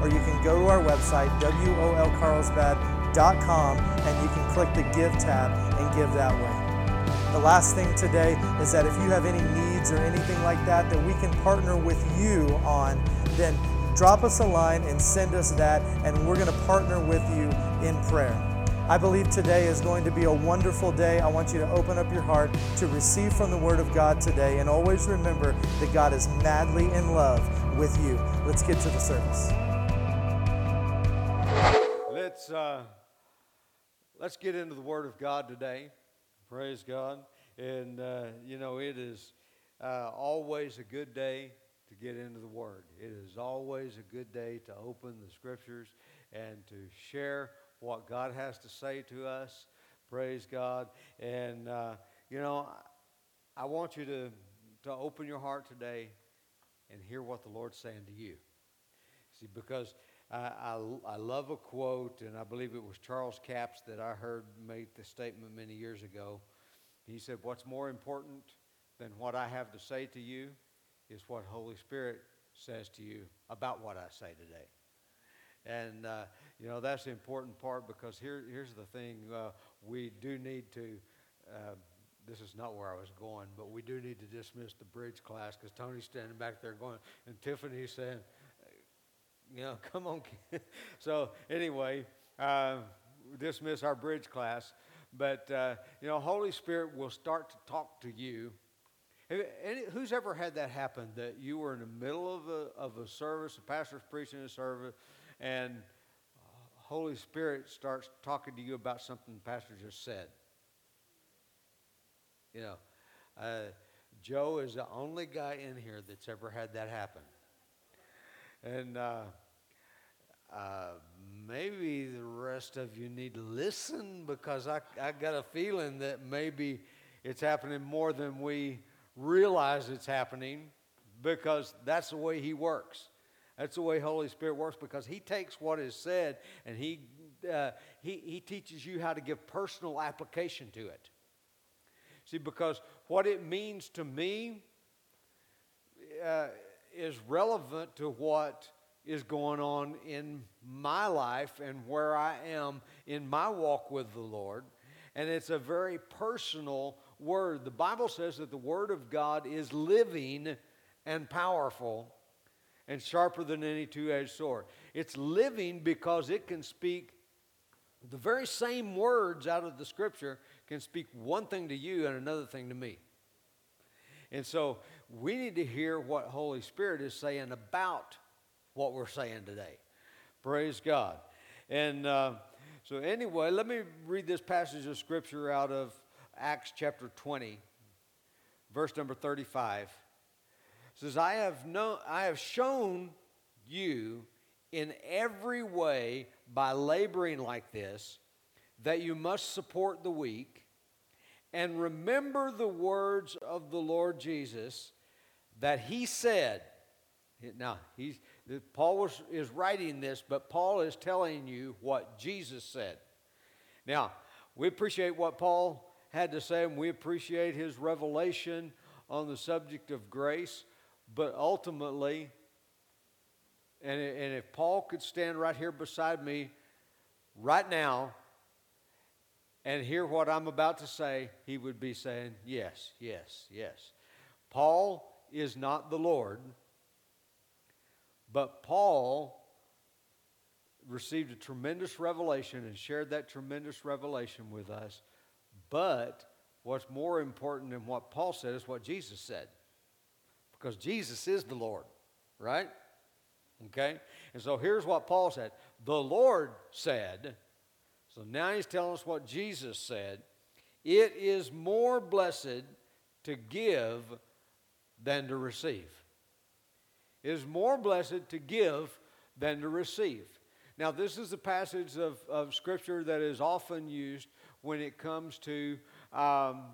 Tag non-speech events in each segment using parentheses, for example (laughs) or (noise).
or you can go to our website, wolcarlsbad.com, and you can click the Give tab and give that way. The last thing today is that if you have any needs or anything like that that we can partner with you on, then drop us a line and send us that, and we're going to partner with you in prayer. I believe today is going to be a wonderful day. I want you to open up your heart to receive from the Word of God today, and always remember that God is madly in love with you. Let's get to the service. Let's uh, let's get into the Word of God today. Praise God, and uh, you know it is uh, always a good day to get into the Word. It is always a good day to open the Scriptures and to share what God has to say to us. Praise God, and uh, you know I want you to to open your heart today and hear what the Lord's saying to you. See, because I, I, love a quote, and I believe it was Charles Capps that I heard make the statement many years ago. He said, What's more important than what I have to say to you is what Holy Spirit says to you about what I say today. And, uh, you know, that's the important part because here, here's the thing uh, we do need to. Uh, this is not where I was going, but we do need to dismiss the bridge class because Tony's standing back there going, and Tiffany's saying, you know, (laughs) come on. so anyway, uh, dismiss our bridge class. But, uh, you know, Holy Spirit will start to talk to you. Any, who's ever had that happen that you were in the middle of a, of a service, a pastor's preaching a service, and Holy Spirit starts talking to you about something the pastor just said? You know, uh, Joe is the only guy in here that's ever had that happen. And uh, uh, maybe the rest of you need to listen because I, I got a feeling that maybe it's happening more than we realize it's happening because that's the way He works. That's the way Holy Spirit works because He takes what is said and He, uh, he, he teaches you how to give personal application to it. See, because what it means to me uh, is relevant to what is going on in my life and where I am in my walk with the Lord. And it's a very personal word. The Bible says that the Word of God is living and powerful and sharper than any two edged sword. It's living because it can speak the very same words out of the Scripture can speak one thing to you and another thing to me. And so we need to hear what Holy Spirit is saying about what we're saying today. Praise God. And uh, so, anyway, let me read this passage of Scripture out of Acts chapter 20, verse number 35. It says, I have, no, I have shown you in every way by laboring like this that you must support the weak and remember the words of the Lord Jesus that he said. Now, he's, Paul was, is writing this, but Paul is telling you what Jesus said. Now, we appreciate what Paul had to say, and we appreciate his revelation on the subject of grace, but ultimately, and, and if Paul could stand right here beside me right now and hear what I'm about to say, he would be saying, Yes, yes, yes. Paul is not the Lord, but Paul received a tremendous revelation and shared that tremendous revelation with us. But what's more important than what Paul said is what Jesus said. Because Jesus is the Lord, right? Okay? And so here's what Paul said The Lord said, so now he's telling us what Jesus said. It is more blessed to give than to receive. It is more blessed to give than to receive. Now, this is a passage of, of Scripture that is often used when it comes to um,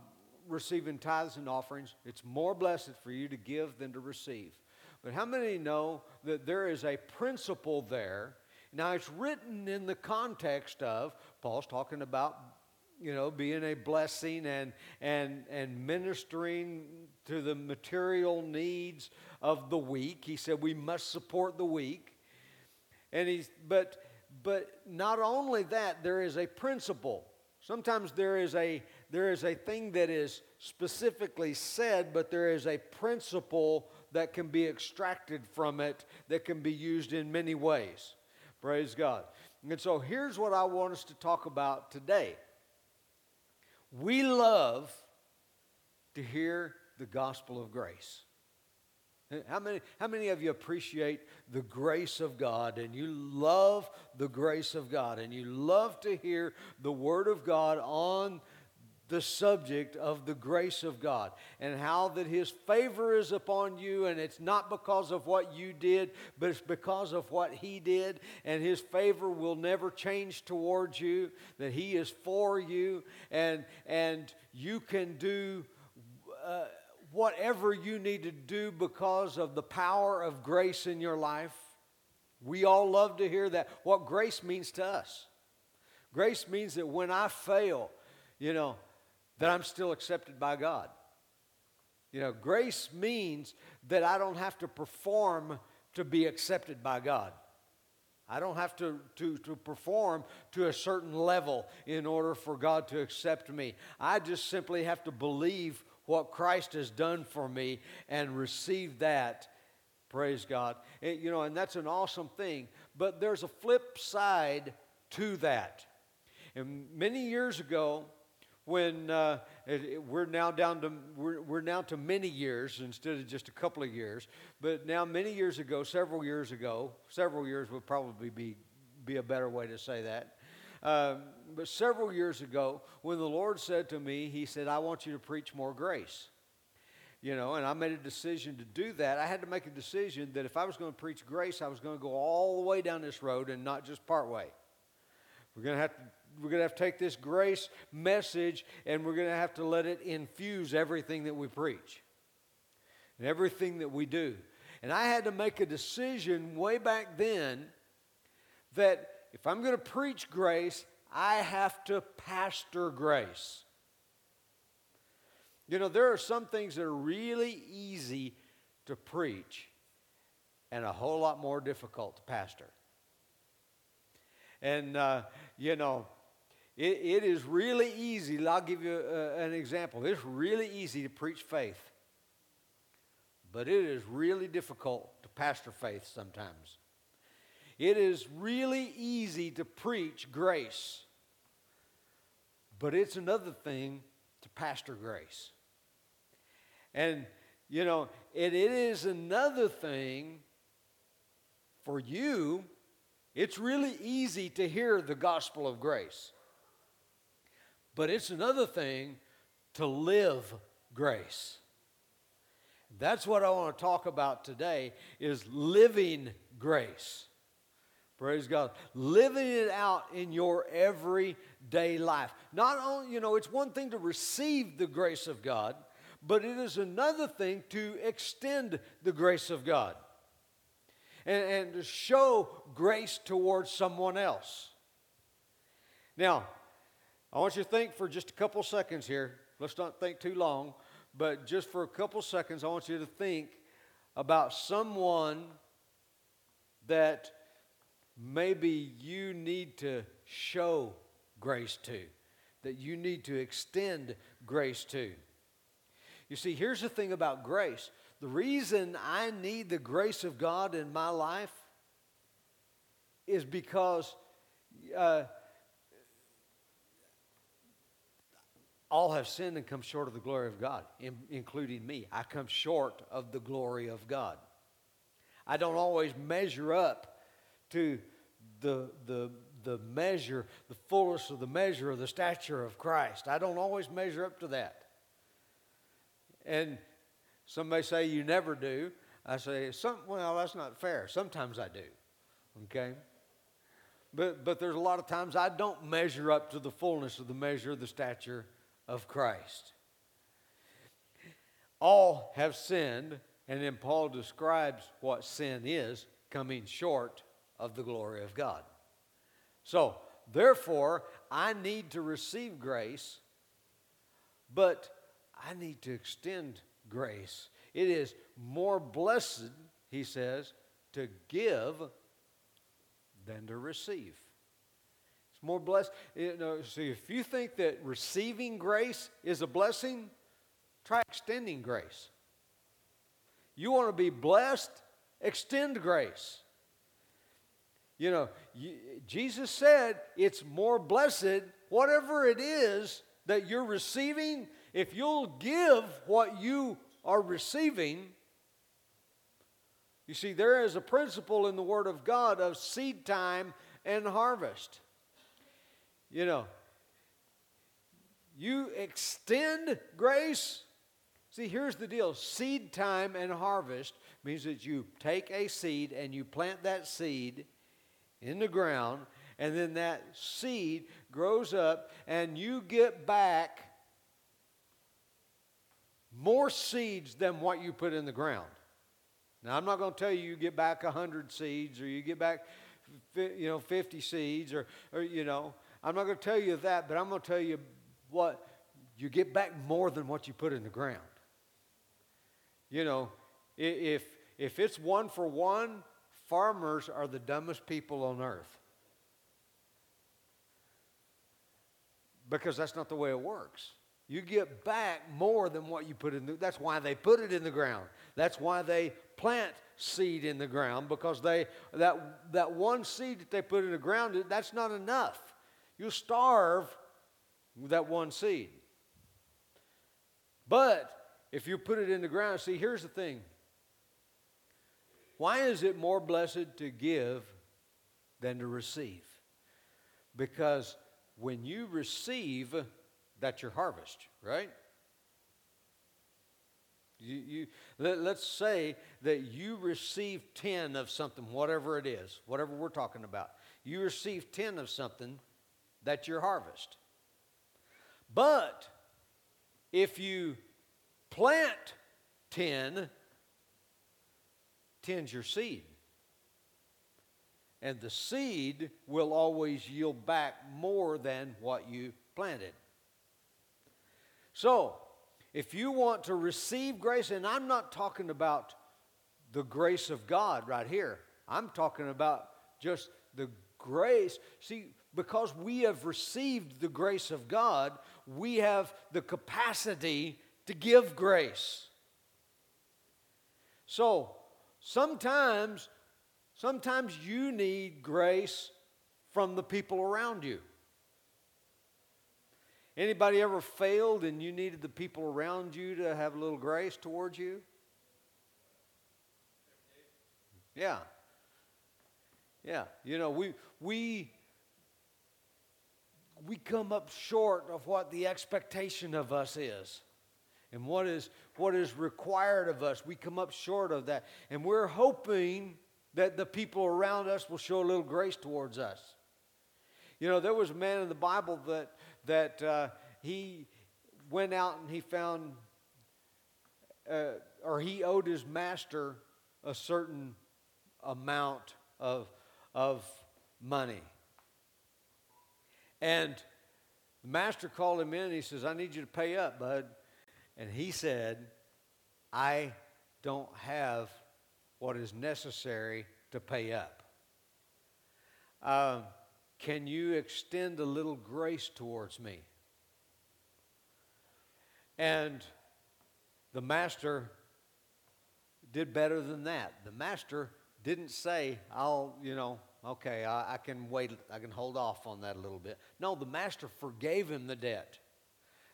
receiving tithes and offerings. It's more blessed for you to give than to receive. But how many know that there is a principle there? Now, it's written in the context of Paul's talking about you know, being a blessing and, and, and ministering to the material needs of the weak. He said we must support the weak. And he's, but, but not only that, there is a principle. Sometimes there is a, there is a thing that is specifically said, but there is a principle that can be extracted from it that can be used in many ways. Praise God. And so here's what I want us to talk about today. We love to hear the gospel of grace. How many, how many of you appreciate the grace of God and you love the grace of God and you love to hear the Word of God on the subject of the grace of God and how that His favor is upon you, and it's not because of what you did, but it's because of what He did, and His favor will never change towards you, that He is for you, and, and you can do. Uh, whatever you need to do because of the power of grace in your life. We all love to hear that. What grace means to us. Grace means that when I fail, you know, that I'm still accepted by God. You know, grace means that I don't have to perform to be accepted by God. I don't have to, to, to perform to a certain level in order for God to accept me. I just simply have to believe what Christ has done for me and receive that. Praise God. And, you know, and that's an awesome thing. But there's a flip side to that. And many years ago, when uh, we're now down to we're, we're now to many years instead of just a couple of years. But now many years ago several years ago several years would probably be be a better way to say that. Um, but several years ago when the lord said to me he said i want you to preach more grace. You know and i made a decision to do that. I had to make a decision that if i was going to preach grace i was going to go all the way down this road and not just part way. We're going to have to we're going to have to take this grace message and we're going to have to let it infuse everything that we preach and everything that we do. And I had to make a decision way back then that if I'm going to preach grace, I have to pastor grace. You know, there are some things that are really easy to preach and a whole lot more difficult to pastor. And, uh, you know, it, it is really easy. I'll give you a, an example. It's really easy to preach faith, but it is really difficult to pastor faith sometimes. It is really easy to preach grace, but it's another thing to pastor grace. And, you know, it is another thing for you. It's really easy to hear the gospel of grace. But it's another thing to live grace. That's what I want to talk about today is living grace. Praise God. Living it out in your everyday life. Not only, you know, it's one thing to receive the grace of God, but it is another thing to extend the grace of God and, and to show grace towards someone else. Now, I want you to think for just a couple seconds here. Let's not think too long, but just for a couple seconds, I want you to think about someone that maybe you need to show grace to, that you need to extend grace to. You see, here's the thing about grace the reason I need the grace of God in my life is because. Uh, all have sinned and come short of the glory of God, in, including me. I come short of the glory of God. I don't always measure up to the, the, the measure, the fullness of the measure of the stature of Christ. I don't always measure up to that. And some may say you never do. I say, some, well, that's not fair. Sometimes I do. Okay? but, but there's a lot of times I don't measure up to the fullness of the measure of the stature of Christ. All have sinned, and then Paul describes what sin is coming short of the glory of God. So, therefore, I need to receive grace, but I need to extend grace. It is more blessed, he says, to give than to receive. More blessed. You know, so if you think that receiving grace is a blessing, try extending grace. You want to be blessed, extend grace. You know, you, Jesus said it's more blessed, whatever it is that you're receiving, if you'll give what you are receiving. You see, there is a principle in the Word of God of seed time and harvest. You know, you extend grace. See, here's the deal seed time and harvest means that you take a seed and you plant that seed in the ground, and then that seed grows up, and you get back more seeds than what you put in the ground. Now, I'm not going to tell you you get back 100 seeds or you get back you know 50 seeds or, or you know i'm not going to tell you that but i'm going to tell you what you get back more than what you put in the ground. You know if if it's one for one farmers are the dumbest people on earth. Because that's not the way it works. You get back more than what you put in the, that's why they put it in the ground. That's why they plant seed in the ground because they that that one seed that they put in the ground that's not enough you'll starve that one seed but if you put it in the ground see here's the thing why is it more blessed to give than to receive because when you receive that's your harvest, right? You, you, let, let's say that you receive 10 of something, whatever it is, whatever we're talking about. You receive 10 of something, that's your harvest. But if you plant 10, 10's your seed. And the seed will always yield back more than what you planted. So, if you want to receive grace, and I'm not talking about the grace of God right here, I'm talking about just the grace. See, because we have received the grace of God, we have the capacity to give grace. So, sometimes sometimes you need grace from the people around you. Anybody ever failed and you needed the people around you to have a little grace towards you? Yeah. Yeah. You know, we we we come up short of what the expectation of us is and what is what is required of us. We come up short of that. And we're hoping that the people around us will show a little grace towards us. You know, there was a man in the Bible that that uh, he went out and he found, uh, or he owed his master a certain amount of, of money. And the master called him in and he says, I need you to pay up, bud. And he said, I don't have what is necessary to pay up. Um, can you extend a little grace towards me? And the master did better than that. The master didn't say, I'll, you know, okay, I, I, can wait, I can hold off on that a little bit. No, the master forgave him the debt.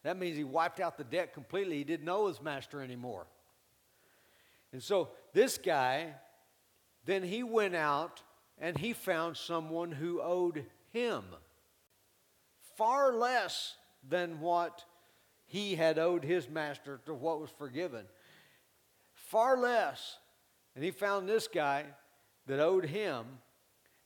That means he wiped out the debt completely. He didn't know his master anymore. And so this guy, then he went out and he found someone who owed him far less than what he had owed his master to what was forgiven. Far less. And he found this guy that owed him,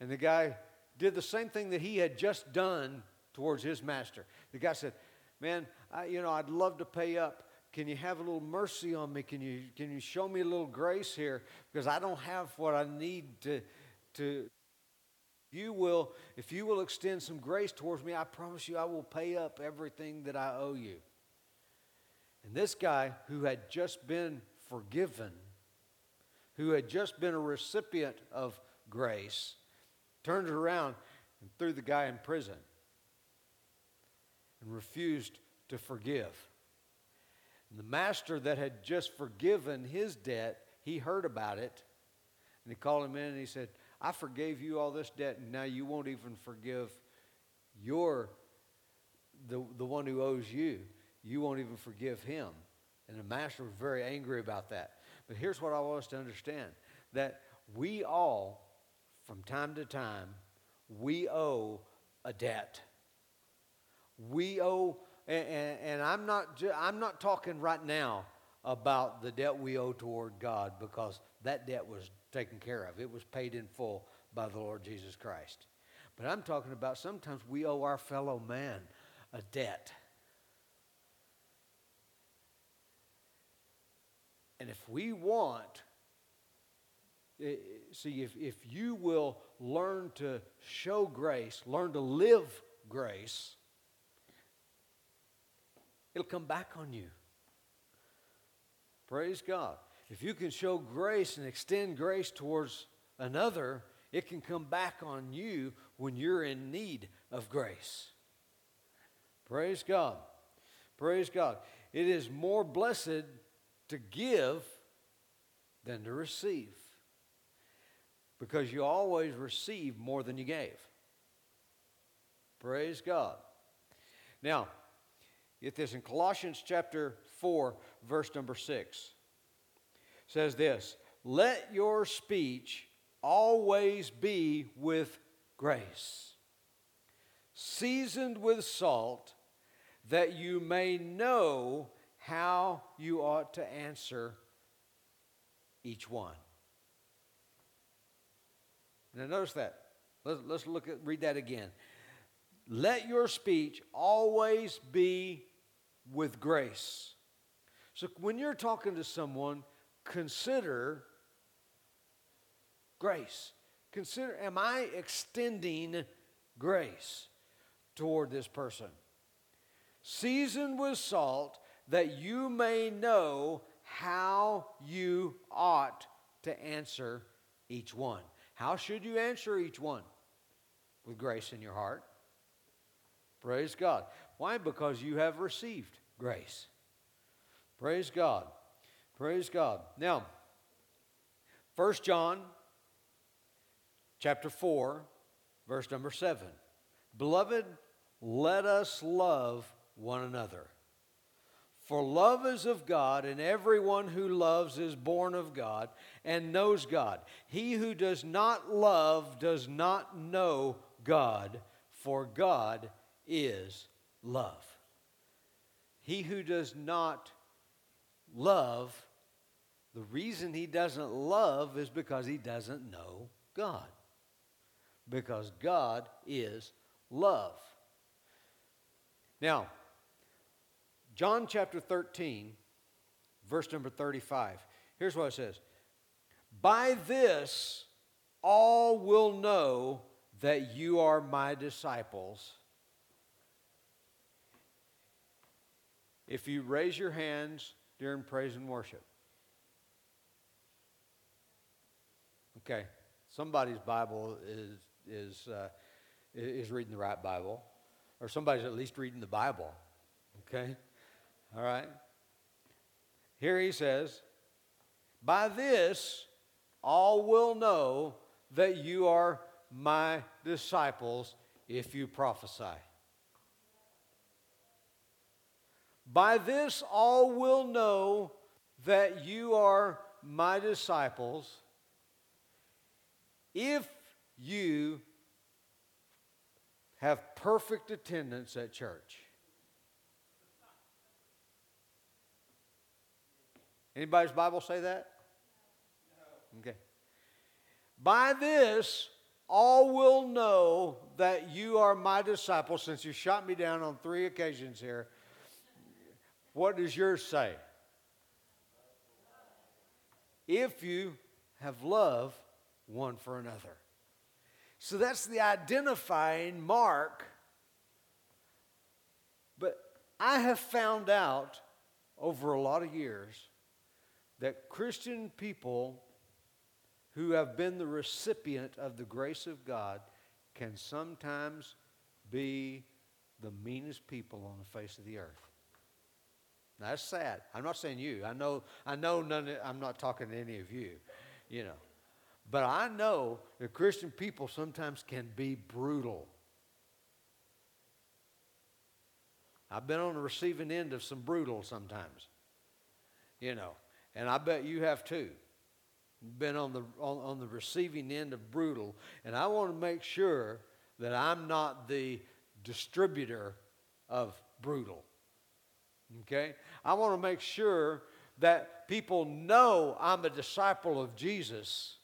and the guy did the same thing that he had just done towards his master. The guy said, Man, I, you know, I'd love to pay up. Can you have a little mercy on me? Can you, can you show me a little grace here? Because I don't have what I need to, to you will, if you will extend some grace towards me, I promise you I will pay up everything that I owe you. And this guy who had just been forgiven, who had just been a recipient of grace, turned it around and threw the guy in prison and refused to forgive. And the master that had just forgiven his debt, he heard about it. And he called him in and he said, I forgave you all this debt, and now you won't even forgive your the, the one who owes you. You won't even forgive him. And the master was very angry about that. But here's what I want us to understand that we all, from time to time, we owe a debt. We owe, and, and, and I'm, not, I'm not talking right now about the debt we owe toward God because that debt was taken care of. It was paid in full by the Lord Jesus Christ. But I'm talking about sometimes we owe our fellow man a debt. And if we want, see, if, if you will learn to show grace, learn to live grace, it'll come back on you. Praise God. If you can show grace and extend grace towards another, it can come back on you when you're in need of grace. Praise God. Praise God. It is more blessed to give than to receive because you always receive more than you gave. Praise God. Now, get this in Colossians chapter 4, verse number 6 says this Let your speech always be with grace, seasoned with salt, that you may know how you ought to answer each one. Now, notice that. Let's, let's look at, read that again. Let your speech always be with grace. So, when you're talking to someone, consider grace. Consider, am I extending grace toward this person? Seasoned with salt, that you may know how you ought to answer each one. How should you answer each one? With grace in your heart. Praise God. Why? Because you have received grace. Praise God. Praise God. Now, 1 John chapter 4, verse number 7. Beloved, let us love one another. For love is of God, and everyone who loves is born of God and knows God. He who does not love does not know God, for God is love. He who does not love, the reason he doesn't love is because he doesn't know God. Because God is love. Now, John chapter 13, verse number 35. Here's what it says By this all will know that you are my disciples. If you raise your hands during praise and worship. Okay, somebody's Bible is, is, uh, is reading the right Bible, or somebody's at least reading the Bible. Okay? All right? Here he says, By this all will know that you are my disciples if you prophesy. By this all will know that you are my disciples if you have perfect attendance at church. Anybody's Bible say that? No. Okay. By this, all will know that you are my disciple since you shot me down on three occasions here. What does yours say? If you have love one for another. So that's the identifying mark. But I have found out over a lot of years that Christian people who have been the recipient of the grace of God can sometimes be the meanest people on the face of the earth. Now, That's sad. I'm not saying you. I know. I know. None. Of, I'm not talking to any of you. You know, but I know that Christian people sometimes can be brutal. I've been on the receiving end of some brutal sometimes. You know, and I bet you have too. Been on the on, on the receiving end of brutal, and I want to make sure that I'm not the distributor of brutal. Okay? I want to make sure that people know I'm a disciple of Jesus.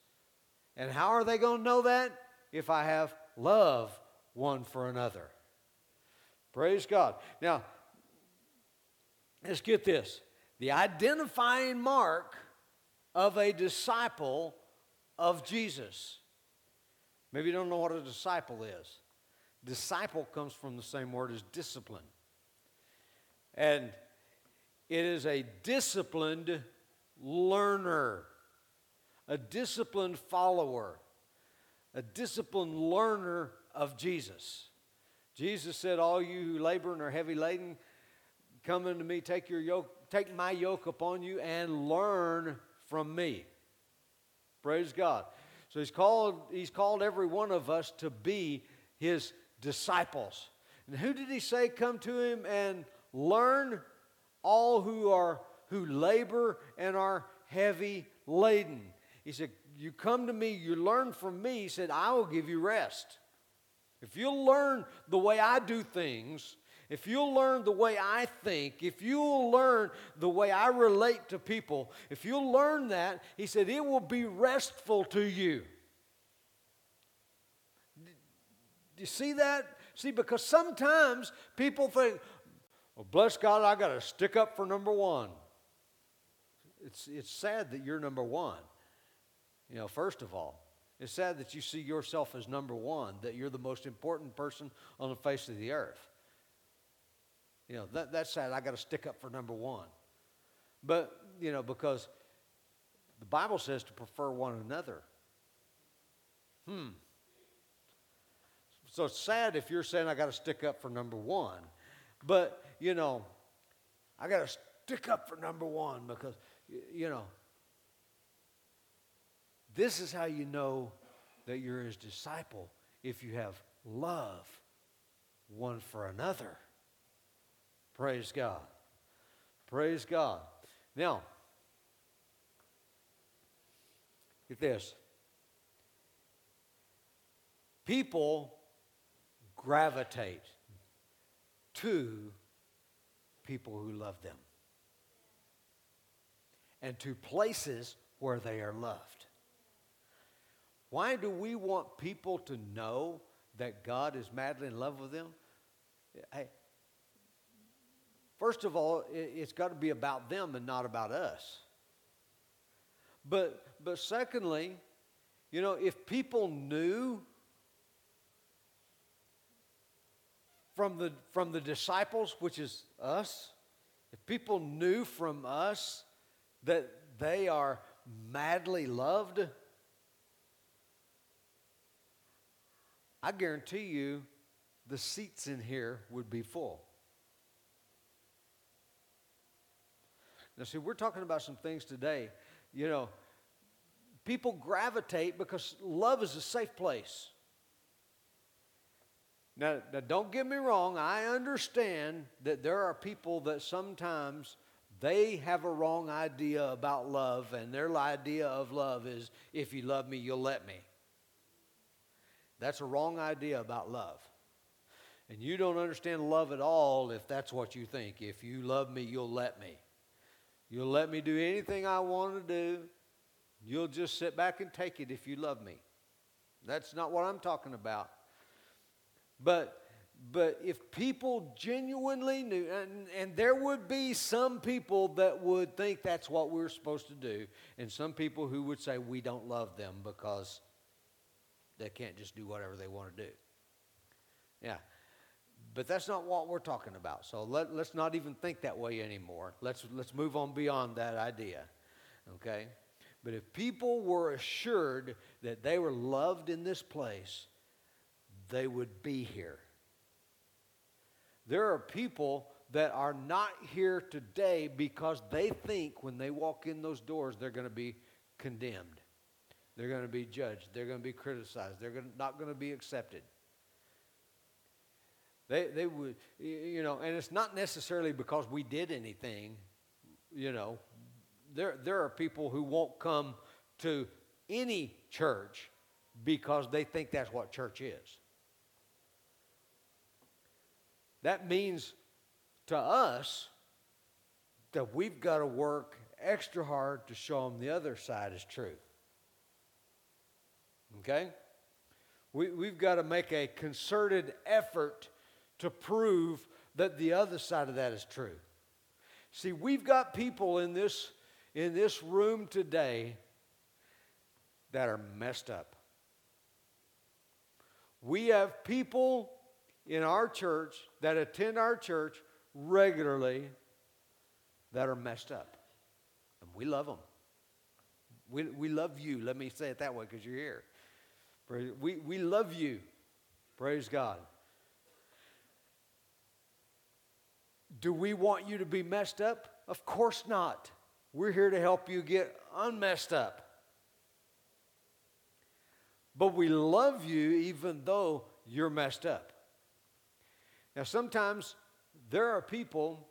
And how are they going to know that? If I have love one for another. Praise God. Now, let's get this. The identifying mark of a disciple of Jesus. Maybe you don't know what a disciple is. Disciple comes from the same word as discipline. And it is a disciplined learner, a disciplined follower, a disciplined learner of Jesus. Jesus said, All you who labor and are heavy laden, come unto me, take your yoke, take my yoke upon you, and learn from me. Praise God. So he's called, he's called every one of us to be his disciples. And who did he say come to him and learn all who are who labor and are heavy laden. He said, You come to me, you learn from me. He said, I will give you rest. If you'll learn the way I do things, if you'll learn the way I think, if you'll learn the way I relate to people, if you'll learn that, he said, it will be restful to you. Do you see that? See, because sometimes people think, well, bless God, I got to stick up for number one. It's, it's sad that you're number one. You know, first of all, it's sad that you see yourself as number one, that you're the most important person on the face of the earth. You know, that, that's sad. I got to stick up for number one. But, you know, because the Bible says to prefer one another. Hmm. So it's sad if you're saying I got to stick up for number one. But, you know, I got to stick up for number one because, you know, this is how you know that you're his disciple if you have love one for another. Praise God. Praise God. Now, get this. People gravitate to people who love them and to places where they are loved. Why do we want people to know that God is madly in love with them? First of all, it's got to be about them and not about us. But, but secondly, you know, if people knew from the, from the disciples, which is us, if people knew from us that they are madly loved, I guarantee you the seats in here would be full. Now, see, we're talking about some things today. You know, people gravitate because love is a safe place. Now, now, don't get me wrong, I understand that there are people that sometimes they have a wrong idea about love, and their idea of love is if you love me, you'll let me. That's a wrong idea about love. And you don't understand love at all if that's what you think. If you love me, you'll let me. You'll let me do anything I want to do. You'll just sit back and take it if you love me. That's not what I'm talking about. But but if people genuinely knew, and, and, there would be some people that would think that's what we're supposed to do, and some people who would say we don't love them because they can't just do whatever they want to do. Yeah. But that's not what we're talking about. So let, let's not even think that way anymore. Let's, let's move on beyond that idea. Okay? But if people were assured that they were loved in this place, they would be here. There are people that are not here today because they think when they walk in those doors they're going to be condemned. They're going to be judged. They're going to be criticized. They're not going to be accepted. They, they would, you know, and it's not necessarily because we did anything, you know. There, there are people who won't come to any church because they think that's what church is. That means to us that we've got to work extra hard to show them the other side is true. Okay? We, we've got to make a concerted effort to prove that the other side of that is true. See, we've got people in this, in this room today that are messed up. We have people in our church that attend our church regularly that are messed up. And we love them. We, we love you. Let me say it that way because you're here. We, we love you. Praise God. Do we want you to be messed up? Of course not. We're here to help you get unmessed up. But we love you even though you're messed up. Now, sometimes there are people,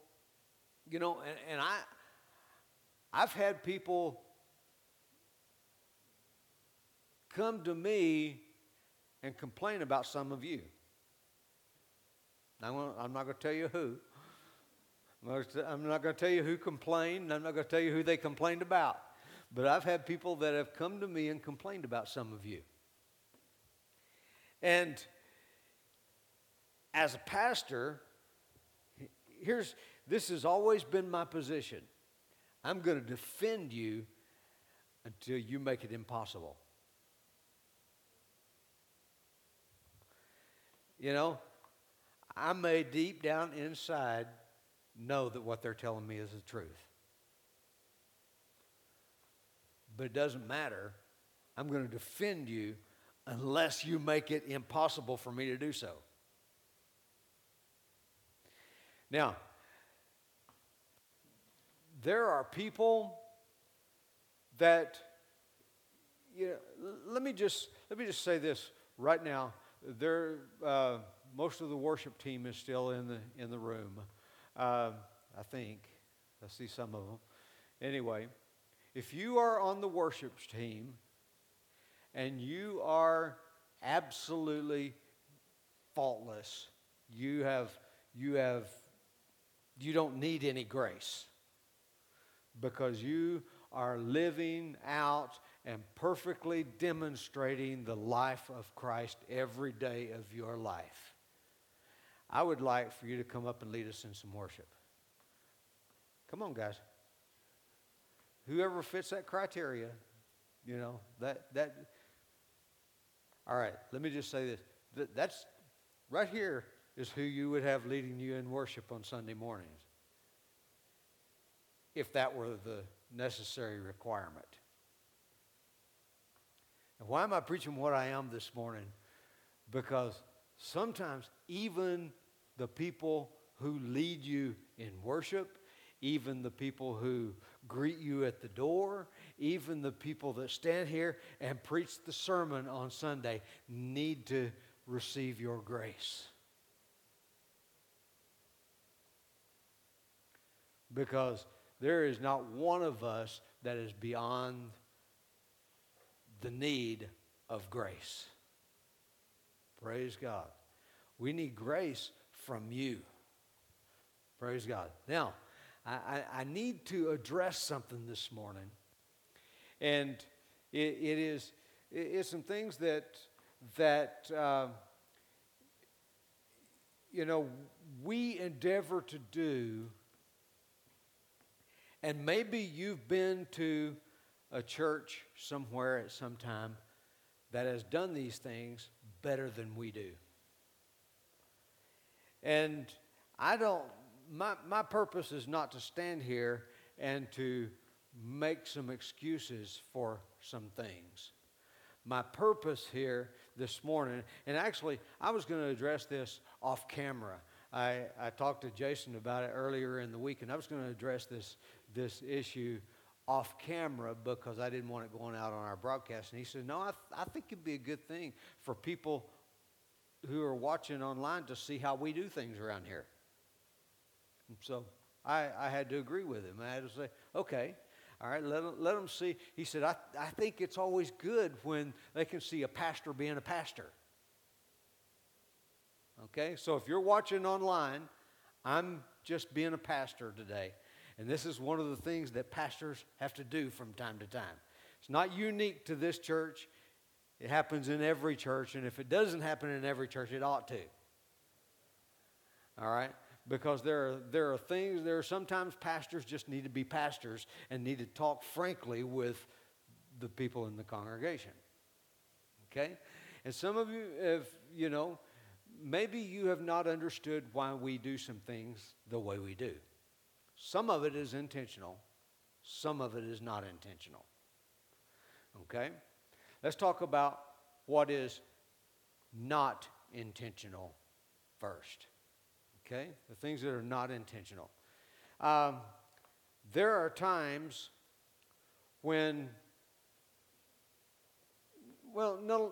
you know, and, and I, I've had people come to me and complain about some of you. I'm not going to tell you who. I'm not going to tell you who complained. I'm not going to tell you who they complained about. But I've had people that have come to me and complained about some of you. And as a pastor, here's this has always been my position. I'm going to defend you until you make it impossible. You know, I may deep down inside know that what they're telling me is the truth. But it doesn't matter. I'm going to defend you unless you make it impossible for me to do so. Now, there are people that you know, let me just let me just say this right now. There, uh, most of the worship team is still in the in the room. Uh, I think I see some of them. Anyway, if you are on the worship team and you are absolutely faultless, you have you have you don't need any grace because you are living out and perfectly demonstrating the life of Christ every day of your life. I would like for you to come up and lead us in some worship. Come on, guys. Whoever fits that criteria, you know, that, that, all right, let me just say this. That, That's right here is who you would have leading you in worship on Sunday mornings, if that were the necessary requirement. And why am I preaching what I am this morning? Because sometimes even the people who lead you in worship, even the people who greet you at the door, even the people that stand here and preach the sermon on Sunday need to receive your grace. because there is not one of us that is beyond the need of grace. Praise God. We need grace from you. Praise God. Now, I, I, need to address something this morning. And it, it is it's some things that that, uh, you know, we endeavor to do, and maybe you've been to a church somewhere at some time that has done these things better than we do. And I don't, my, my purpose is not to stand here and to make some excuses for some things. My purpose here this morning, and actually, I was going to address this off camera. I, I talked to Jason about it earlier in the week, and I was going to address this, this issue off camera because I didn't want it going out on our broadcast. And he said, No, I, th- I think it'd be a good thing for people who are watching online to see how we do things around here. And so I, I had to agree with him. I had to say, Okay, all right, let let them see. He said, I, I think it's always good when they can see a pastor being a pastor. Okay, so if you're watching online, I'm just being a pastor today. And this is one of the things that pastors have to do from time to time. It's not unique to this church, it happens in every church. And if it doesn't happen in every church, it ought to. All right? Because there are, there are things, there are sometimes pastors just need to be pastors and need to talk frankly with the people in the congregation. Okay? And some of you have, you know, maybe you have not understood why we do some things the way we do. Some of it is intentional, some of it is not intentional. Okay? Let's talk about what is not intentional first. Okay? The things that are not intentional. Um, there are times when, well, no,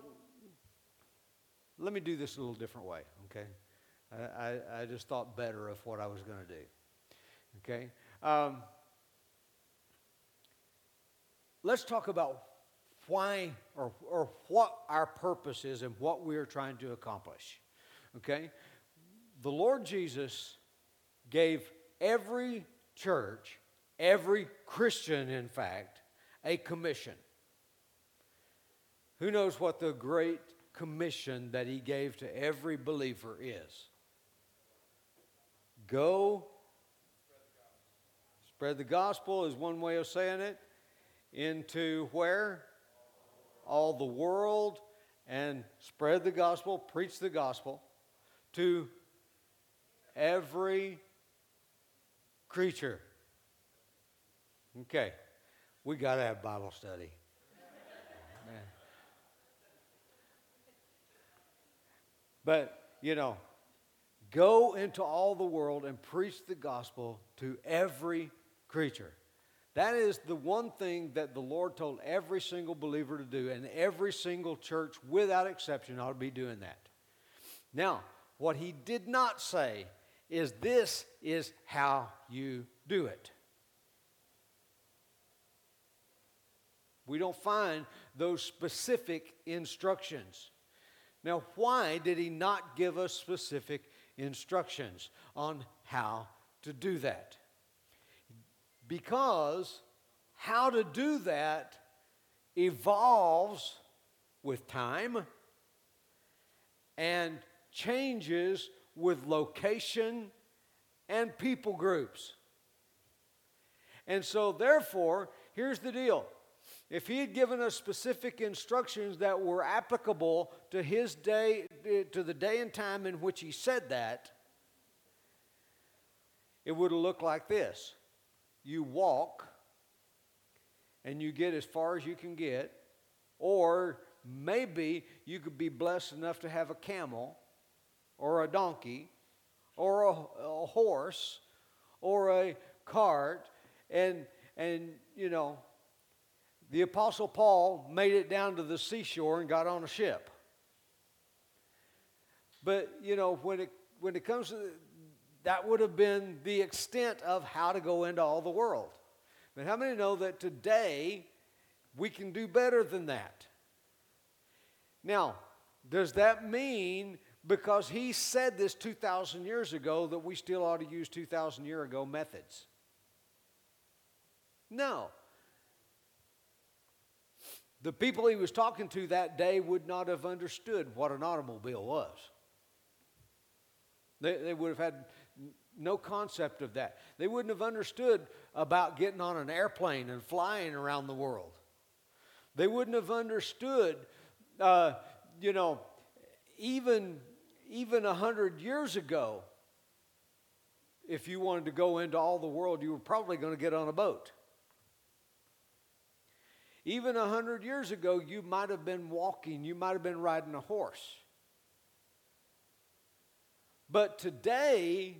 let me do this a little different way, okay? I, I, I just thought better of what I was going to do. Okay? Um, let's talk about why or, or what our purpose is and what we are trying to accomplish. Okay? The Lord Jesus gave every church, every Christian, in fact, a commission. Who knows what the great commission that he gave to every believer is? Go Spread the gospel is one way of saying it. Into where? All the world and spread the gospel, preach the gospel to every creature. Okay, we got to have Bible study. But, you know, go into all the world and preach the gospel to every creature. That is the one thing that the Lord told every single believer to do, and every single church, without exception, ought to be doing that. Now, what he did not say is this is how you do it. We don't find those specific instructions. Now, why did he not give us specific instructions on how to do that? Because how to do that evolves with time and changes with location and people groups. And so, therefore, here's the deal. If he had given us specific instructions that were applicable to his day, to the day and time in which he said that, it would have looked like this you walk and you get as far as you can get, or maybe you could be blessed enough to have a camel or a donkey or a, a horse or a cart. And and you know the apostle paul made it down to the seashore and got on a ship. But you know when it when it comes to that would have been the extent of how to go into all the world. But how many know that today we can do better than that? Now, does that mean because he said this 2,000 years ago that we still ought to use 2,000 year ago methods? No. the people he was talking to that day would not have understood what an automobile was. They, they would have had no concept of that. They wouldn't have understood about getting on an airplane and flying around the world. They wouldn't have understood, uh, you know, even even a hundred years ago. If you wanted to go into all the world, you were probably going to get on a boat. Even a hundred years ago, you might have been walking, you might have been riding a horse. But today,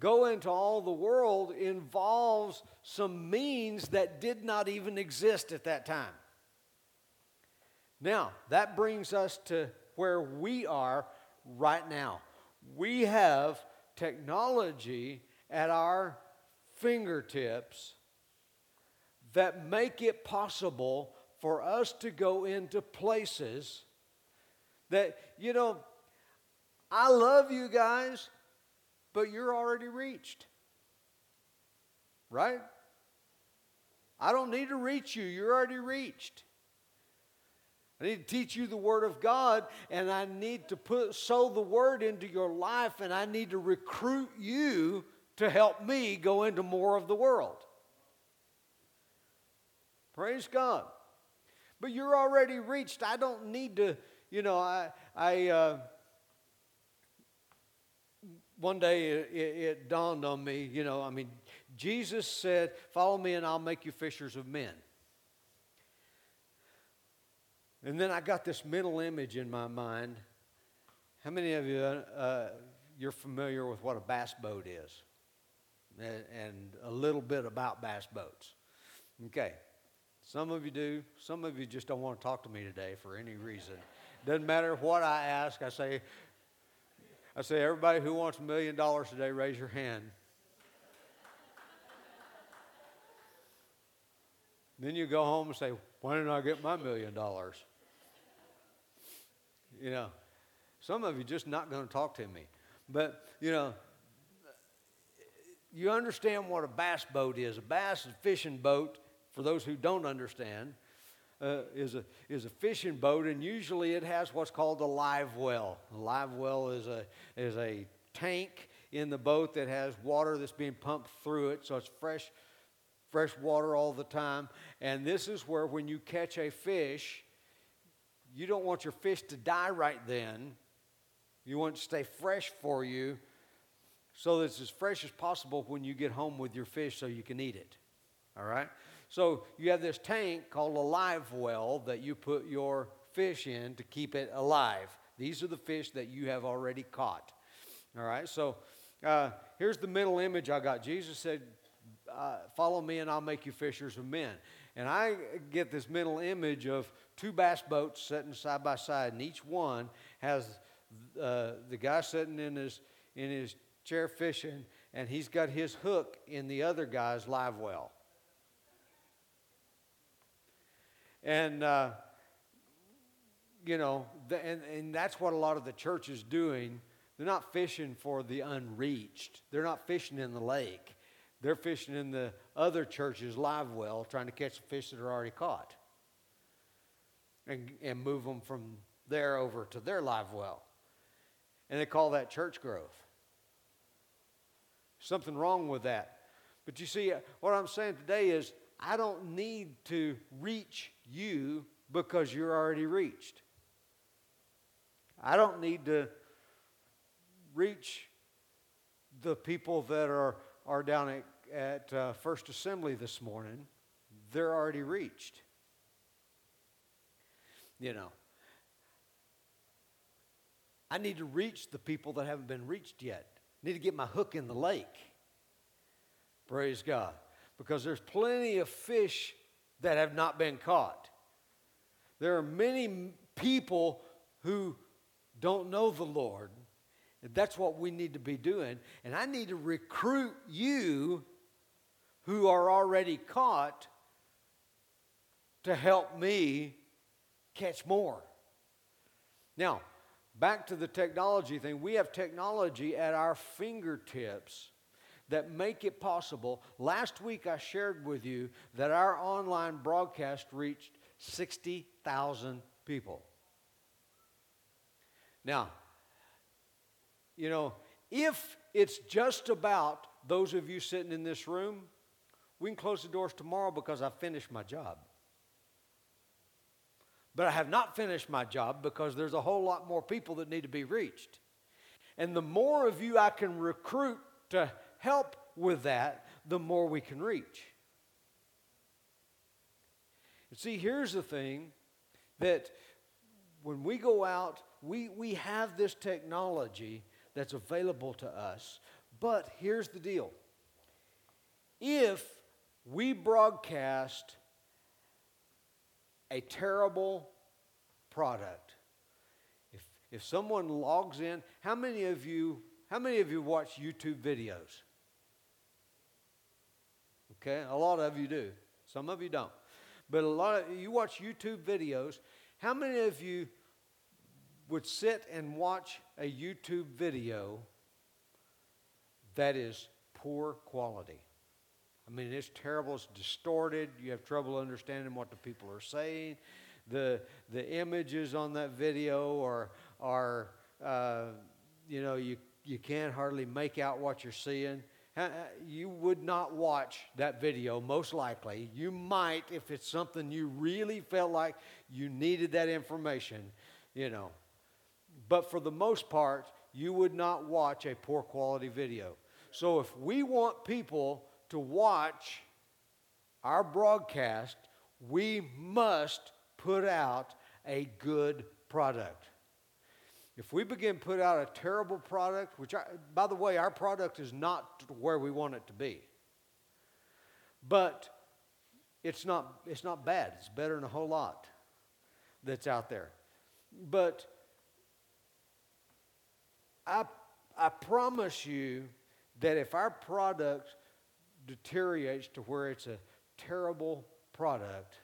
go into all the world involves some means that did not even exist at that time. Now, that brings us to where we are right now. We have technology at our fingertips that make it possible for us to go into places that, you know, I love you guys, but you're already reached. Right? I don't need to reach you, you're already reached. I need to teach you the Word of God, and I need to put sow the Word into your life, and I need to recruit you to help me go into more of the world. Praise God. But you're already reached. I don't need to, you know, I, I, uh, one day it, it, dawned on me, you know, I mean, Jesus said, Follow me and I'll make you fishers of men. And then I got this mental image in my mind. How many of you, uh, you're familiar with what a bass boat is? And, and a little bit about bass boats. Okay. Some of you do. Some of you just don't want to talk to me today for any reason. Doesn't matter what I ask. I say, I say, everybody who wants a million dollars today, raise your hand. then you go home and say, why didn't I get my million dollars? You know, some of you just not going to talk to me. But, you know, you understand what a bass boat is. A bass is a fishing boat, for those who don't understand, uh, is, a, is a fishing boat, and usually it has what's called a live well. A live well is a, is a tank in the boat that has water that's being pumped through it, so it's fresh, fresh water all the time. And this is where, when you catch a fish, you don't want your fish to die right then. You want it to stay fresh for you so that it's as fresh as possible when you get home with your fish so you can eat it. All right? So you have this tank called a live well that you put your fish in to keep it alive. These are the fish that you have already caught. All right? So uh, here's the middle image I got. Jesus said, uh, Follow me and I'll make you fishers of men. And I get this mental image of two bass boats sitting side by side, and each one has uh, the guy sitting in his, in his chair fishing, and he's got his hook in the other guy's live well. And, uh, you know, the, and, and that's what a lot of the church is doing. They're not fishing for the unreached, they're not fishing in the lake. They're fishing in the other church's live well, trying to catch the fish that are already caught and, and move them from there over to their live well. And they call that church growth. Something wrong with that. But you see, what I'm saying today is I don't need to reach you because you're already reached. I don't need to reach the people that are, are down at, at uh, First Assembly this morning. They're already reached you know. I need to reach the people that haven't been reached yet. I need to get my hook in the lake. Praise God. Because there's plenty of fish that have not been caught. There are many people who don't know the Lord. That's what we need to be doing. And I need to recruit you who are already caught to help me catch more. Now, back to the technology thing. We have technology at our fingertips that make it possible. Last week I shared with you that our online broadcast reached 60,000 people. Now, you know, if it's just about those of you sitting in this room, we can close the doors tomorrow because I've finished my job. But I have not finished my job because there's a whole lot more people that need to be reached. And the more of you I can recruit to help with that, the more we can reach. And see, here's the thing that when we go out, we, we have this technology that's available to us. But here's the deal if we broadcast a terrible product, if, if someone logs in, how many of you, how many of you watch YouTube videos? Okay, a lot of you do. Some of you don't. But a lot of you watch YouTube videos. How many of you would sit and watch a YouTube video that is poor quality? I mean, it's terrible. It's distorted. You have trouble understanding what the people are saying. The the images on that video are are uh, you know you you can't hardly make out what you're seeing. Uh, you would not watch that video, most likely. You might if it's something you really felt like you needed that information, you know. But for the most part, you would not watch a poor quality video. So if we want people to watch our broadcast, we must put out a good product. If we begin to put out a terrible product, which, I, by the way, our product is not where we want it to be, but it's not, it's not bad. It's better than a whole lot that's out there. But I, I promise you that if our product deteriorates to where it's a terrible product,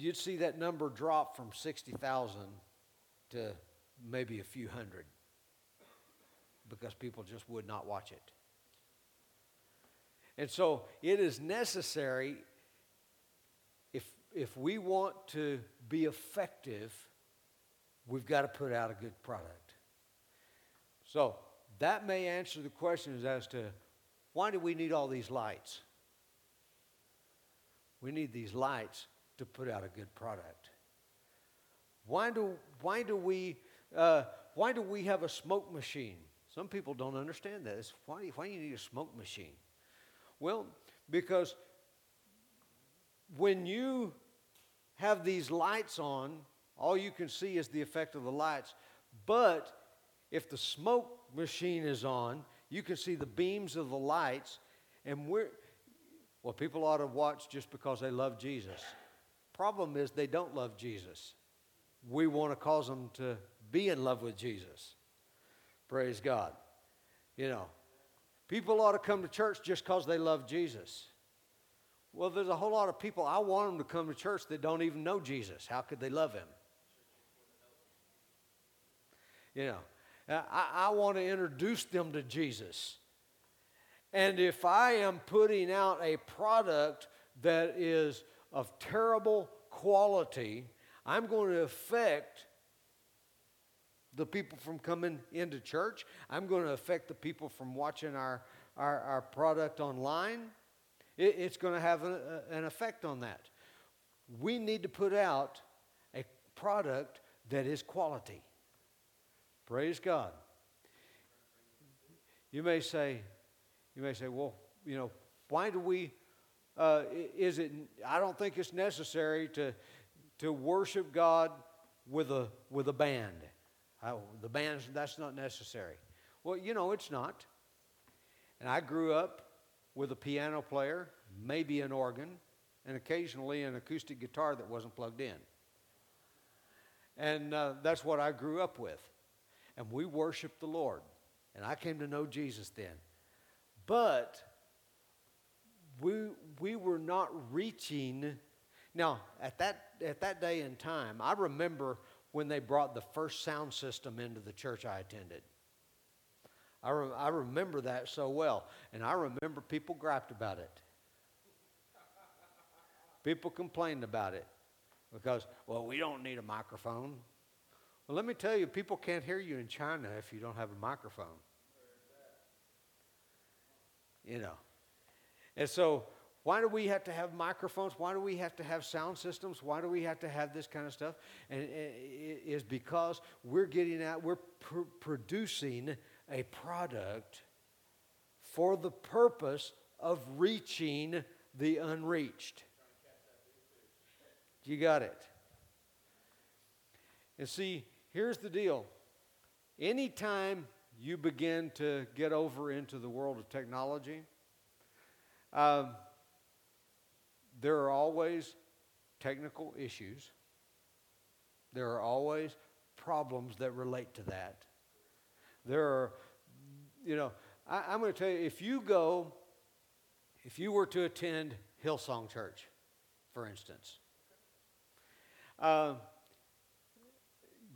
you'd see that number drop from 60,000 to maybe a few hundred because people just would not watch it. And so it is necessary if, if we want to be effective, we've got to put out a good product. So that may answer the questions as to why do we need all these lights? We need these lights to put out a good product? Why do, why do, we, uh, why do we have a smoke machine? Some people don't understand that. Why, why do you need a smoke machine? Well, because when you have these lights on, all you can see is the effect of the lights. But if the smoke machine is on, you can see the beams of the lights. And we're, well, people ought to watch just because they love Jesus. Problem is, they don't love Jesus. We want to cause them to be in love with Jesus. Praise God. You know, people ought to come to church just because they love Jesus. Well, there's a whole lot of people, I want them to come to church that don't even know Jesus. How could they love him? You know, I, I want to introduce them to Jesus. And if I am putting out a product that is of terrible quality, I'm going to affect the people from coming into church. I'm going to affect the people from watching our, our, our product online. It, it's going to have an effect on that. We need to put out a product that is quality. Praise God. You may say, you may say, well, you know, why do we uh, is it, I don't think it's necessary to, to worship God with a, with a band. I, the band's, that's not necessary. Well, you know, it's not. And I grew up with a piano player, maybe an organ, and occasionally an acoustic guitar that wasn't plugged in. And uh, that's what I grew up with. And we worshiped the Lord. And I came to know Jesus then. But we, we were not reaching. Now, at that, at that day and time, I remember when they brought the first sound system into the church I attended. I, re- I remember that so well. And I remember people griped about it. people complained about it because, well, we don't need a microphone. Well, let me tell you, people can't hear you in China if you don't have a microphone. You know. And so, why do we have to have microphones? Why do we have to have sound systems? Why do we have to have this kind of stuff? And it is because we're getting out, we're pr- producing a product for the purpose of reaching the unreached. You got it. And see, here's the deal. Anytime you begin to get over into the world of technology, um, there are always technical issues. There are always problems that relate to that. There are, you know, I, am going to tell you if you go, if you were to attend Hillsong Church, for instance, uh,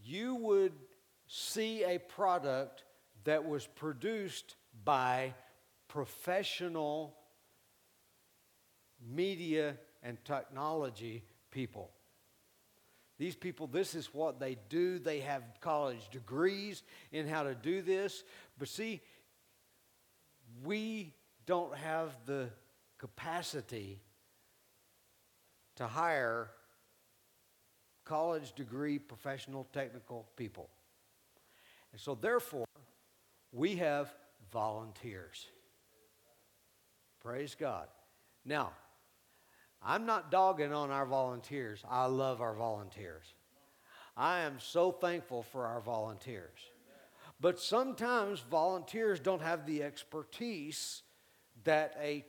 you would see a product that was produced by professional media and technology people. These people, this is what they do. They have college degrees in how to do this. But see, we don't have the capacity to hire college degree professional technical people. And so, therefore, we have volunteers. Praise God. Now, I'm not dogging on our volunteers. I love our volunteers. I am so thankful for our volunteers. But sometimes volunteers don't have the expertise that a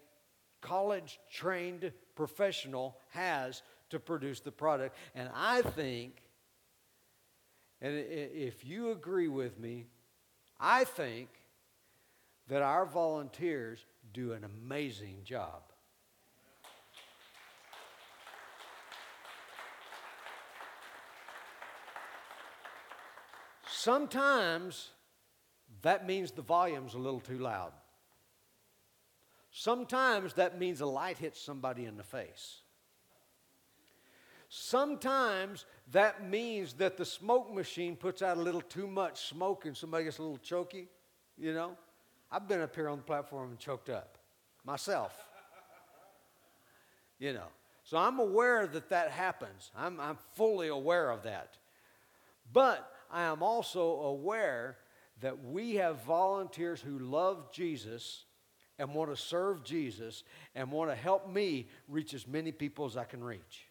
college trained professional has to produce the product. And I think, and if you agree with me, I think that our volunteers do an amazing job. Sometimes that means the volume's a little too loud. Sometimes that means a light hits somebody in the face. Sometimes that means that the smoke machine puts out a little too much smoke and somebody gets a little choky, you know. I've been up here on the platform and choked up myself. you know. So I'm aware that that happens. I'm, I'm fully aware of that. But I am also aware that we have volunteers who love Jesus and want to serve Jesus and want to help me reach as many people as I can reach.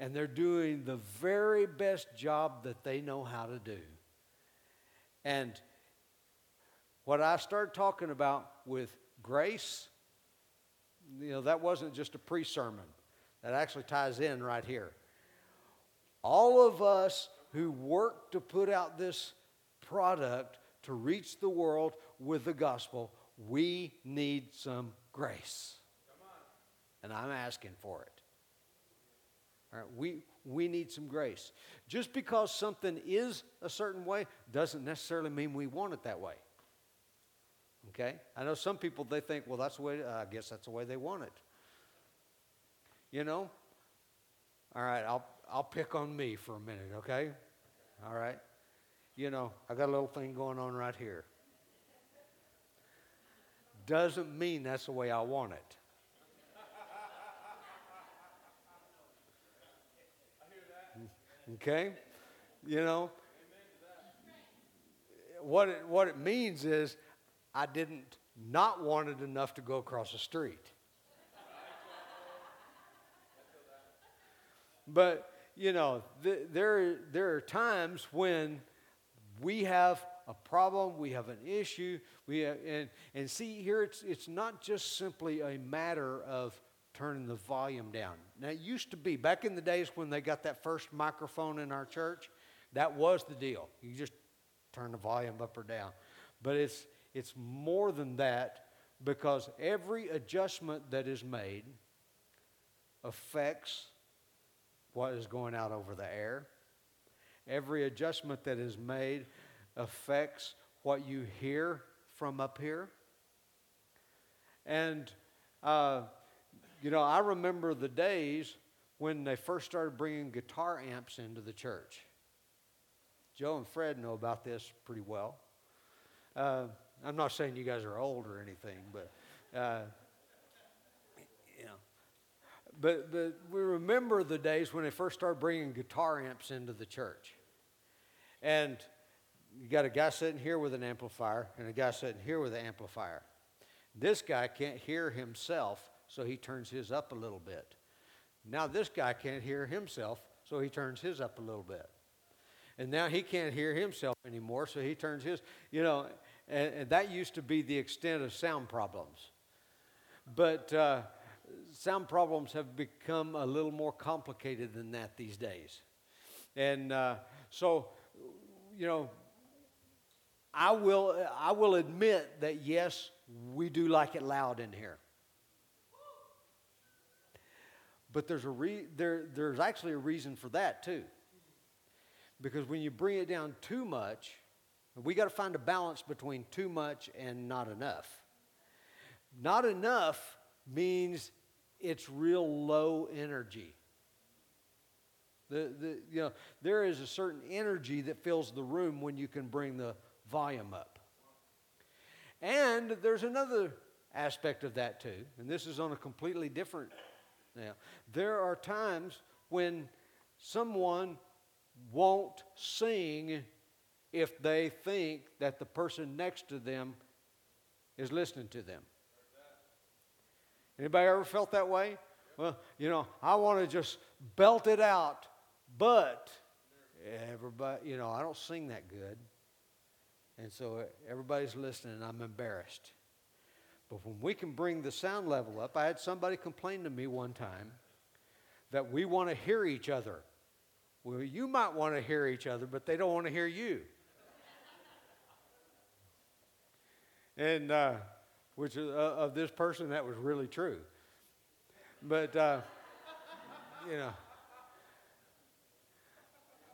And they're doing the very best job that they know how to do. And what I started talking about with grace, you know, that wasn't just a pre sermon. That actually ties in right here. All of us who work to put out this product to reach the world with the gospel, we need some grace. And I'm asking for it. All right, we, we need some grace. Just because something is a certain way doesn't necessarily mean we want it that way. Okay? I know some people, they think, well, that's the way, uh, I guess that's the way they want it. You know? All right, I'll, I'll pick on me for a minute, okay? All right? You know, I got a little thing going on right here. Doesn't mean that's the way I want it. Okay? You know? What it, what it means is I didn't not want it enough to go across the street. But, you know, th- there, there are times when we have a problem, we have an issue, we have, and, and see here it's, it's not just simply a matter of turning the volume down. Now, it used to be, back in the days when they got that first microphone in our church, that was the deal. You just turn the volume up or down. But it's, it's more than that because every adjustment that is made affects what is going out over the air. Every adjustment that is made affects what you hear from up here. And uh, you know, I remember the days when they first started bringing guitar amps into the church. Joe and Fred know about this pretty well. Uh, I'm not saying you guys are old or anything, but uh, but but we remember the days when they first started bringing guitar amps into the church, and you got a guy sitting here with an amplifier and a guy sitting here with an amplifier. This guy can't hear himself, so he turns his up a little bit. Now this guy can't hear himself, so he turns his up a little bit. And now he can't hear himself anymore, so he turns his, you know, and, and that used to be the extent of sound problems. But uh, sound problems have become a little more complicated than that these days. And uh, so, you know, I will, I will admit that yes, we do like it loud in here. But there's, a re- there, there's actually a reason for that too. Because when you bring it down too much, we got to find a balance between too much and not enough. Not enough means it's real low energy. The, the, you know, there is a certain energy that fills the room when you can bring the volume up. And there's another aspect of that too, and this is on a completely different now. There are times when someone won't sing if they think that the person next to them is listening to them. Anybody ever felt that way? Well, you know, I want to just belt it out, but everybody, you know, I don't sing that good. And so everybody's listening, and I'm embarrassed. But when we can bring the sound level up, I had somebody complain to me one time that we want to hear each other. Well, you might want to hear each other, but they don't want to hear you. and uh, which uh, of this person that was really true. But uh, you know,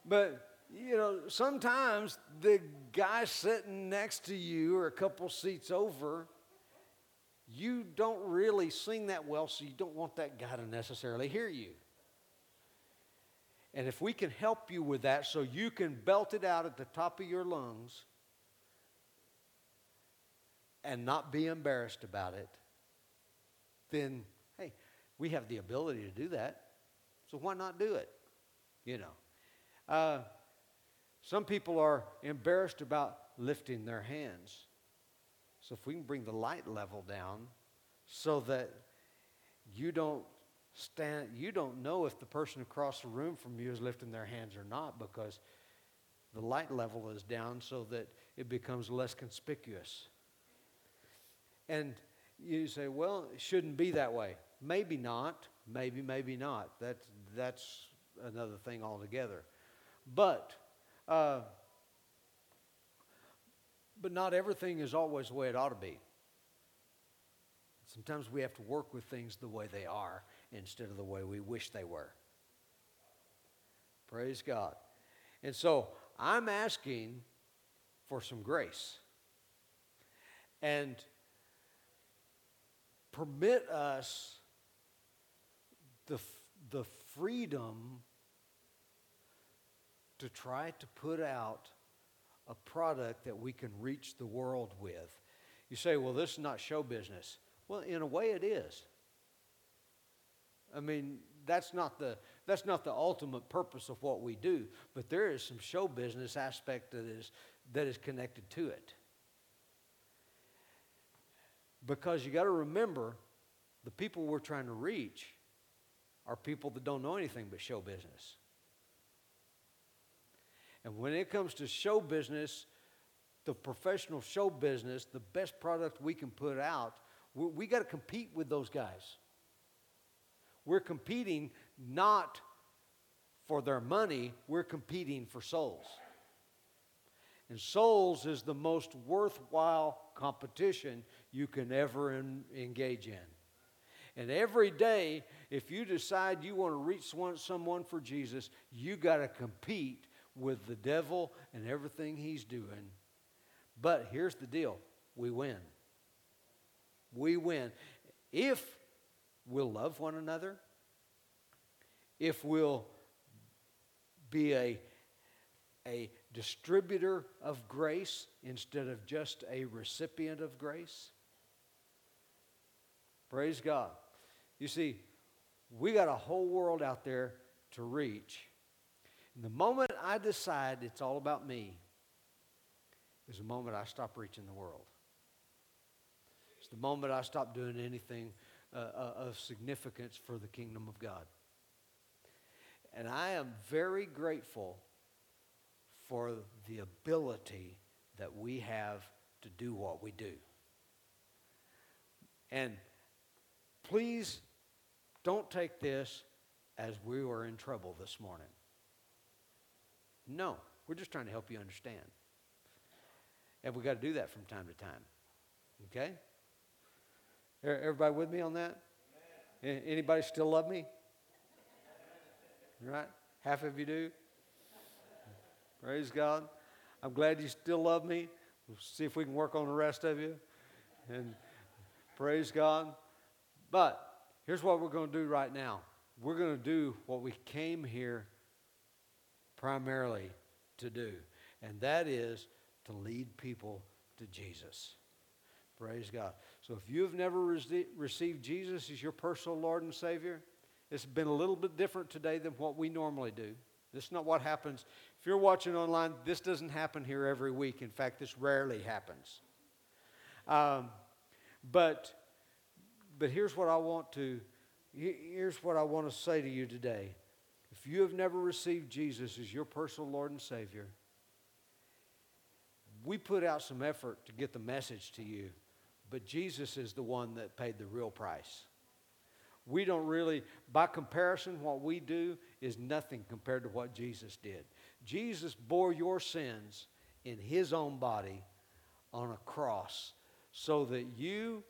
but you know, sometimes the guy sitting next to you or a couple seats over, you don't really sing that well, so you don't want that guy to necessarily hear you. And if we can help you with that so you can belt it out at the top of your lungs and not be embarrassed about it, then, hey, we have the ability to do that. So why not do it? You know. Uh, some people are embarrassed about lifting their hands. So if we can bring the light level down so that you don't stand you don't know if the person across the room from you is lifting their hands or not because the light level is down so that it becomes less conspicuous. And you say, well, it shouldn't be that way. Maybe not. Maybe, maybe not. That's, that's another thing altogether. But uh, but not everything is always the way it ought to be. Sometimes we have to work with things the way they are instead of the way we wish they were. Praise God. And so I'm asking for some grace. And permit us the, the freedom to try to put out a product that we can reach the world with. You say, well, this is not show business. Well, in a way, it is. I mean, that's not the that's not the ultimate purpose of what we do, but there is some show business aspect that is that is connected to it. Because you got to remember, the people we're trying to reach are people that don't know anything but show business. And when it comes to show business, the professional show business, the best product we can put out, we, we got to compete with those guys. We're competing not for their money, we're competing for souls. And souls is the most worthwhile competition you can ever in, engage in. And every day, if you decide you want to reach someone, someone for Jesus, you got to compete with the devil and everything he's doing. But here's the deal we win. We win. If we'll love one another, if we'll be a, a distributor of grace instead of just a recipient of grace. Praise God. You see, we got a whole world out there to reach. And the moment I decide it's all about me is the moment I stop reaching the world. It's the moment I stop doing anything uh, uh, of significance for the kingdom of God. And I am very grateful for the ability that we have to do what we do. And please don't take this as we were in trouble this morning. No, we're just trying to help you understand. And we got to do that from time to time. Okay? Everybody with me on that? Anybody still love me? Right? Half of you do. Praise God. I'm glad you still love me. We'll see if we can work on the rest of you. And praise God. But here's what we're going to do right now we're going to do what we came here primarily to do, and that is to lead people to Jesus. Praise God. So if you've never rece- received Jesus as your personal Lord and Savior, it's been a little bit different today than what we normally do. This is not what happens. If you're watching online, this doesn't happen here every week. In fact, this rarely happens. Um, but, but here's what I want to here's what I want to say to you today. If you have never received Jesus as your personal Lord and Savior, we put out some effort to get the message to you, but Jesus is the one that paid the real price. We don't really, by comparison, what we do is nothing compared to what Jesus did. Jesus bore your sins in his own body on a cross so that you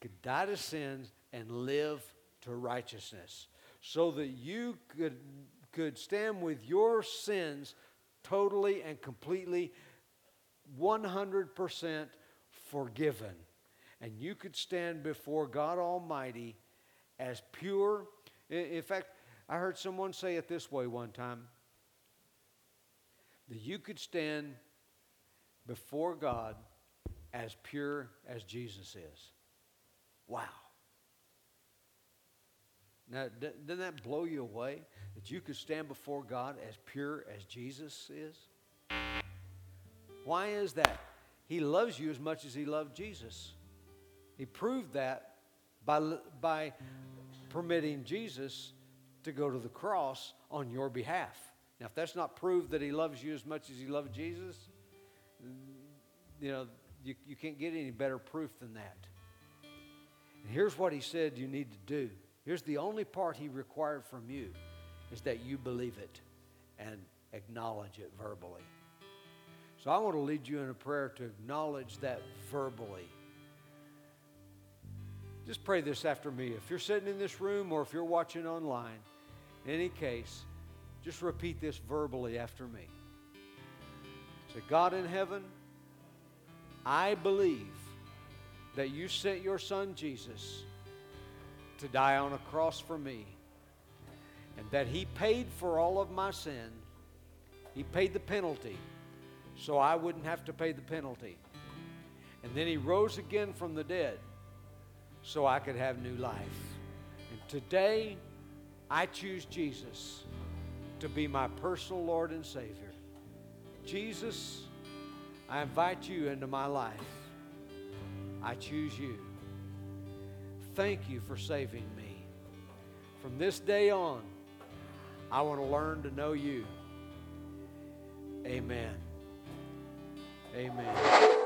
could die to sins and live to righteousness, so that you could, could stand with your sins totally and completely 100% forgiven. And you could stand before God Almighty as pure. In fact, I heard someone say it this way one time that you could stand before God as pure as Jesus is. Wow. Now, doesn't that blow you away that you could stand before God as pure as Jesus is? Why is that? He loves you as much as he loved Jesus. He proved that by, by permitting Jesus to go to the cross on your behalf. Now, if that's not proof that he loves you as much as he loved Jesus, you know, you, you can't get any better proof than that. And here's what he said you need to do. Here's the only part he required from you is that you believe it and acknowledge it verbally. So I want to lead you in a prayer to acknowledge that verbally. Just pray this after me. If you're sitting in this room or if you're watching online, in any case, just repeat this verbally after me. Say, God in heaven, I believe that you sent your son Jesus to die on a cross for me and that he paid for all of my sin. He paid the penalty so I wouldn't have to pay the penalty. And then he rose again from the dead so I could have new life. And today, I choose Jesus to be my personal Lord and Savior. Jesus, I invite you into my life. I choose you. Thank you for saving me. From this day on, I want to learn to know you. Amen. Amen.